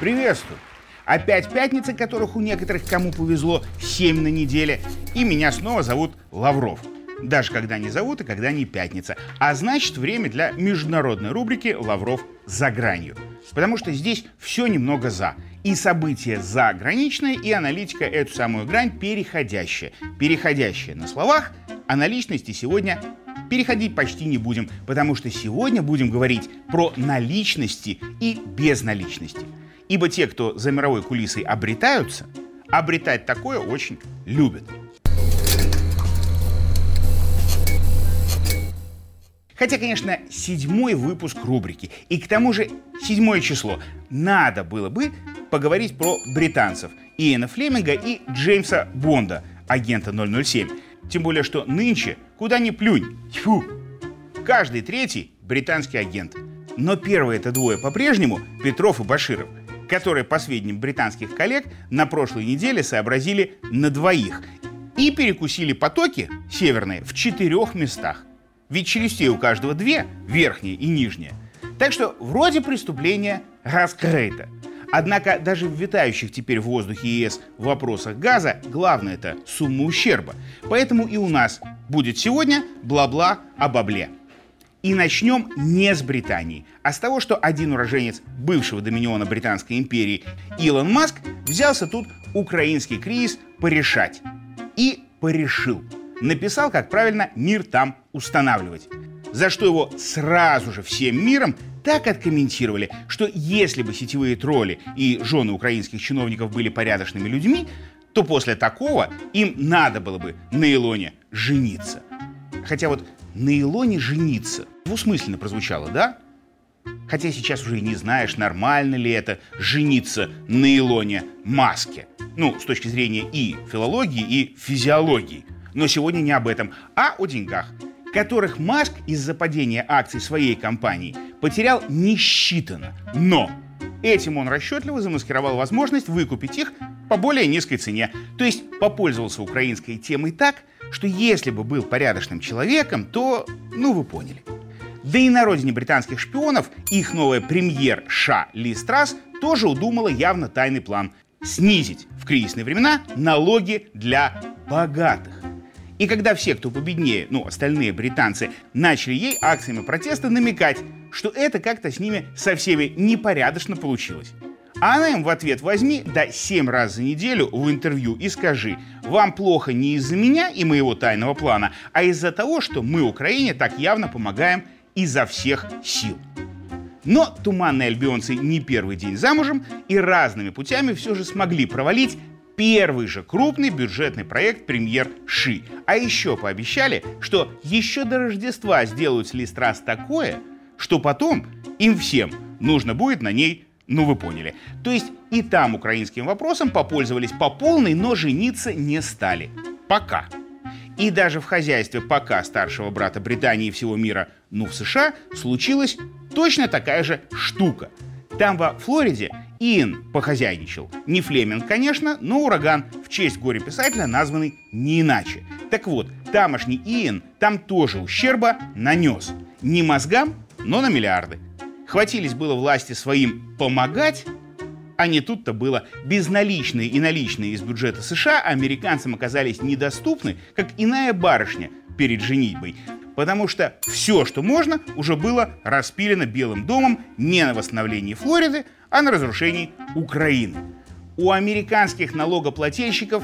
Приветствую! Опять пятница, которых у некоторых кому повезло 7 на неделе. И меня снова зовут Лавров. Даже когда не зовут и когда не пятница. А значит, время для международной рубрики «Лавров за гранью». Потому что здесь все немного «за». И события заграничные, и аналитика эту самую грань переходящая. Переходящая на словах, а на личности сегодня переходить почти не будем, потому что сегодня будем говорить про наличности и безналичности. Ибо те, кто за мировой кулисой обретаются, обретать такое очень любят. Хотя, конечно, седьмой выпуск рубрики. И к тому же седьмое число. Надо было бы поговорить про британцев. Иэна Флеминга и Джеймса Бонда, агента 007. Тем более, что нынче, куда ни плюнь, тьфу, каждый третий британский агент. Но первые это двое по-прежнему Петров и Баширов, которые, по сведениям британских коллег, на прошлой неделе сообразили на двоих и перекусили потоки северные в четырех местах. Ведь челюстей у каждого две, верхняя и нижняя. Так что вроде преступление раскрыто. Однако даже в витающих теперь в воздухе ЕС вопросах газа главное это сумма ущерба. Поэтому и у нас будет сегодня бла-бла о бабле. И начнем не с Британии, а с того, что один уроженец бывшего доминиона Британской империи Илон Маск взялся тут украинский кризис порешать. И порешил – написал, как правильно мир там устанавливать. За что его сразу же всем миром так откомментировали, что если бы сетевые тролли и жены украинских чиновников были порядочными людьми, то после такого им надо было бы на Илоне жениться. Хотя вот на Илоне жениться двусмысленно прозвучало, да? Хотя сейчас уже и не знаешь, нормально ли это жениться на Илоне Маске. Ну, с точки зрения и филологии, и физиологии – но сегодня не об этом, а о деньгах, которых Маск из-за падения акций своей компании потерял несчитанно. Но этим он расчетливо замаскировал возможность выкупить их по более низкой цене. То есть попользовался украинской темой так, что если бы был порядочным человеком, то, ну вы поняли. Да и на родине британских шпионов их новая премьер Ша Ли Страс тоже удумала явно тайный план – снизить в кризисные времена налоги для богатых. И когда все, кто победнее, ну, остальные британцы, начали ей акциями протеста намекать, что это как-то с ними со всеми непорядочно получилось. А она им в ответ возьми, да семь раз за неделю в интервью и скажи, вам плохо не из-за меня и моего тайного плана, а из-за того, что мы Украине так явно помогаем изо всех сил. Но туманные альбионцы не первый день замужем и разными путями все же смогли провалить первый же крупный бюджетный проект премьер Ши. А еще пообещали, что еще до Рождества сделают с Листрас такое, что потом им всем нужно будет на ней ну, вы поняли. То есть и там украинским вопросом попользовались по полной, но жениться не стали. Пока. И даже в хозяйстве пока старшего брата Британии и всего мира, ну, в США, случилась точно такая же штука. Там во Флориде Иэн похозяйничал. Не Флеминг, конечно, но ураган в честь горе-писателя названный не иначе. Так вот, тамошний Иэн там тоже ущерба нанес. Не мозгам, но на миллиарды. Хватились было власти своим помогать, а не тут-то было. Безналичные и наличные из бюджета США американцам оказались недоступны, как иная барышня перед женитьбой потому что все, что можно, уже было распилено Белым домом не на восстановлении Флориды, а на разрушении Украины. У американских налогоплательщиков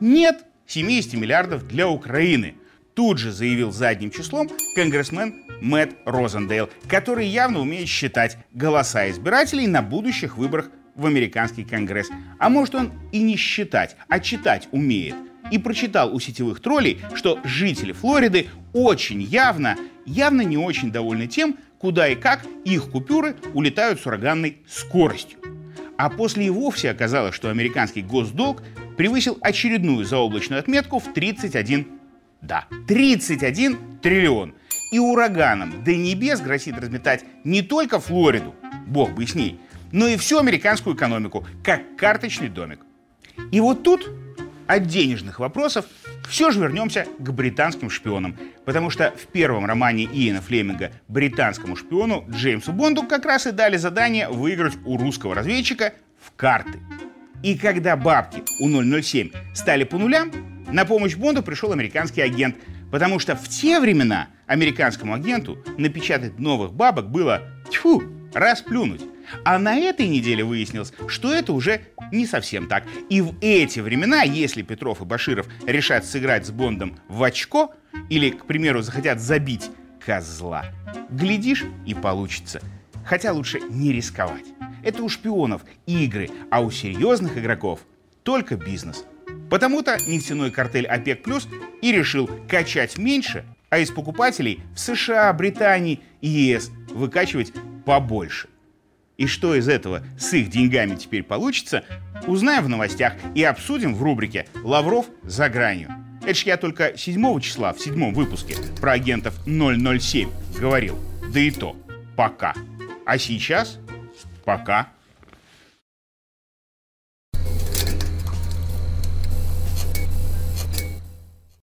нет 70 миллиардов для Украины. Тут же заявил задним числом конгрессмен Мэтт Розендейл, который явно умеет считать голоса избирателей на будущих выборах в американский конгресс. А может он и не считать, а читать умеет – и прочитал у сетевых троллей, что жители Флориды очень явно, явно не очень довольны тем, куда и как их купюры улетают с ураганной скоростью. А после и вовсе оказалось, что американский госдолг превысил очередную заоблачную отметку в 31, да, 31 триллион. И ураганом до небес грозит разметать не только Флориду, бог бы с ней, но и всю американскую экономику, как карточный домик. И вот тут от денежных вопросов все же вернемся к британским шпионам, потому что в первом романе Иена Флеминга британскому шпиону Джеймсу Бонду как раз и дали задание выиграть у русского разведчика в карты. И когда бабки у 007 стали по нулям, на помощь Бонду пришел американский агент, потому что в те времена американскому агенту напечатать новых бабок было, тьфу, расплюнуть. А на этой неделе выяснилось, что это уже не совсем так. И в эти времена, если Петров и Баширов решат сыграть с Бондом в очко, или, к примеру, захотят забить козла, глядишь и получится. Хотя лучше не рисковать. Это у шпионов игры, а у серьезных игроков только бизнес. Потому-то нефтяной картель ОПЕК+, плюс и решил качать меньше, а из покупателей в США, Британии и ЕС выкачивать побольше. И что из этого с их деньгами теперь получится, узнаем в новостях и обсудим в рубрике «Лавров за гранью». Это ж я только 7 числа в седьмом выпуске про агентов 007 говорил. Да и то пока. А сейчас пока.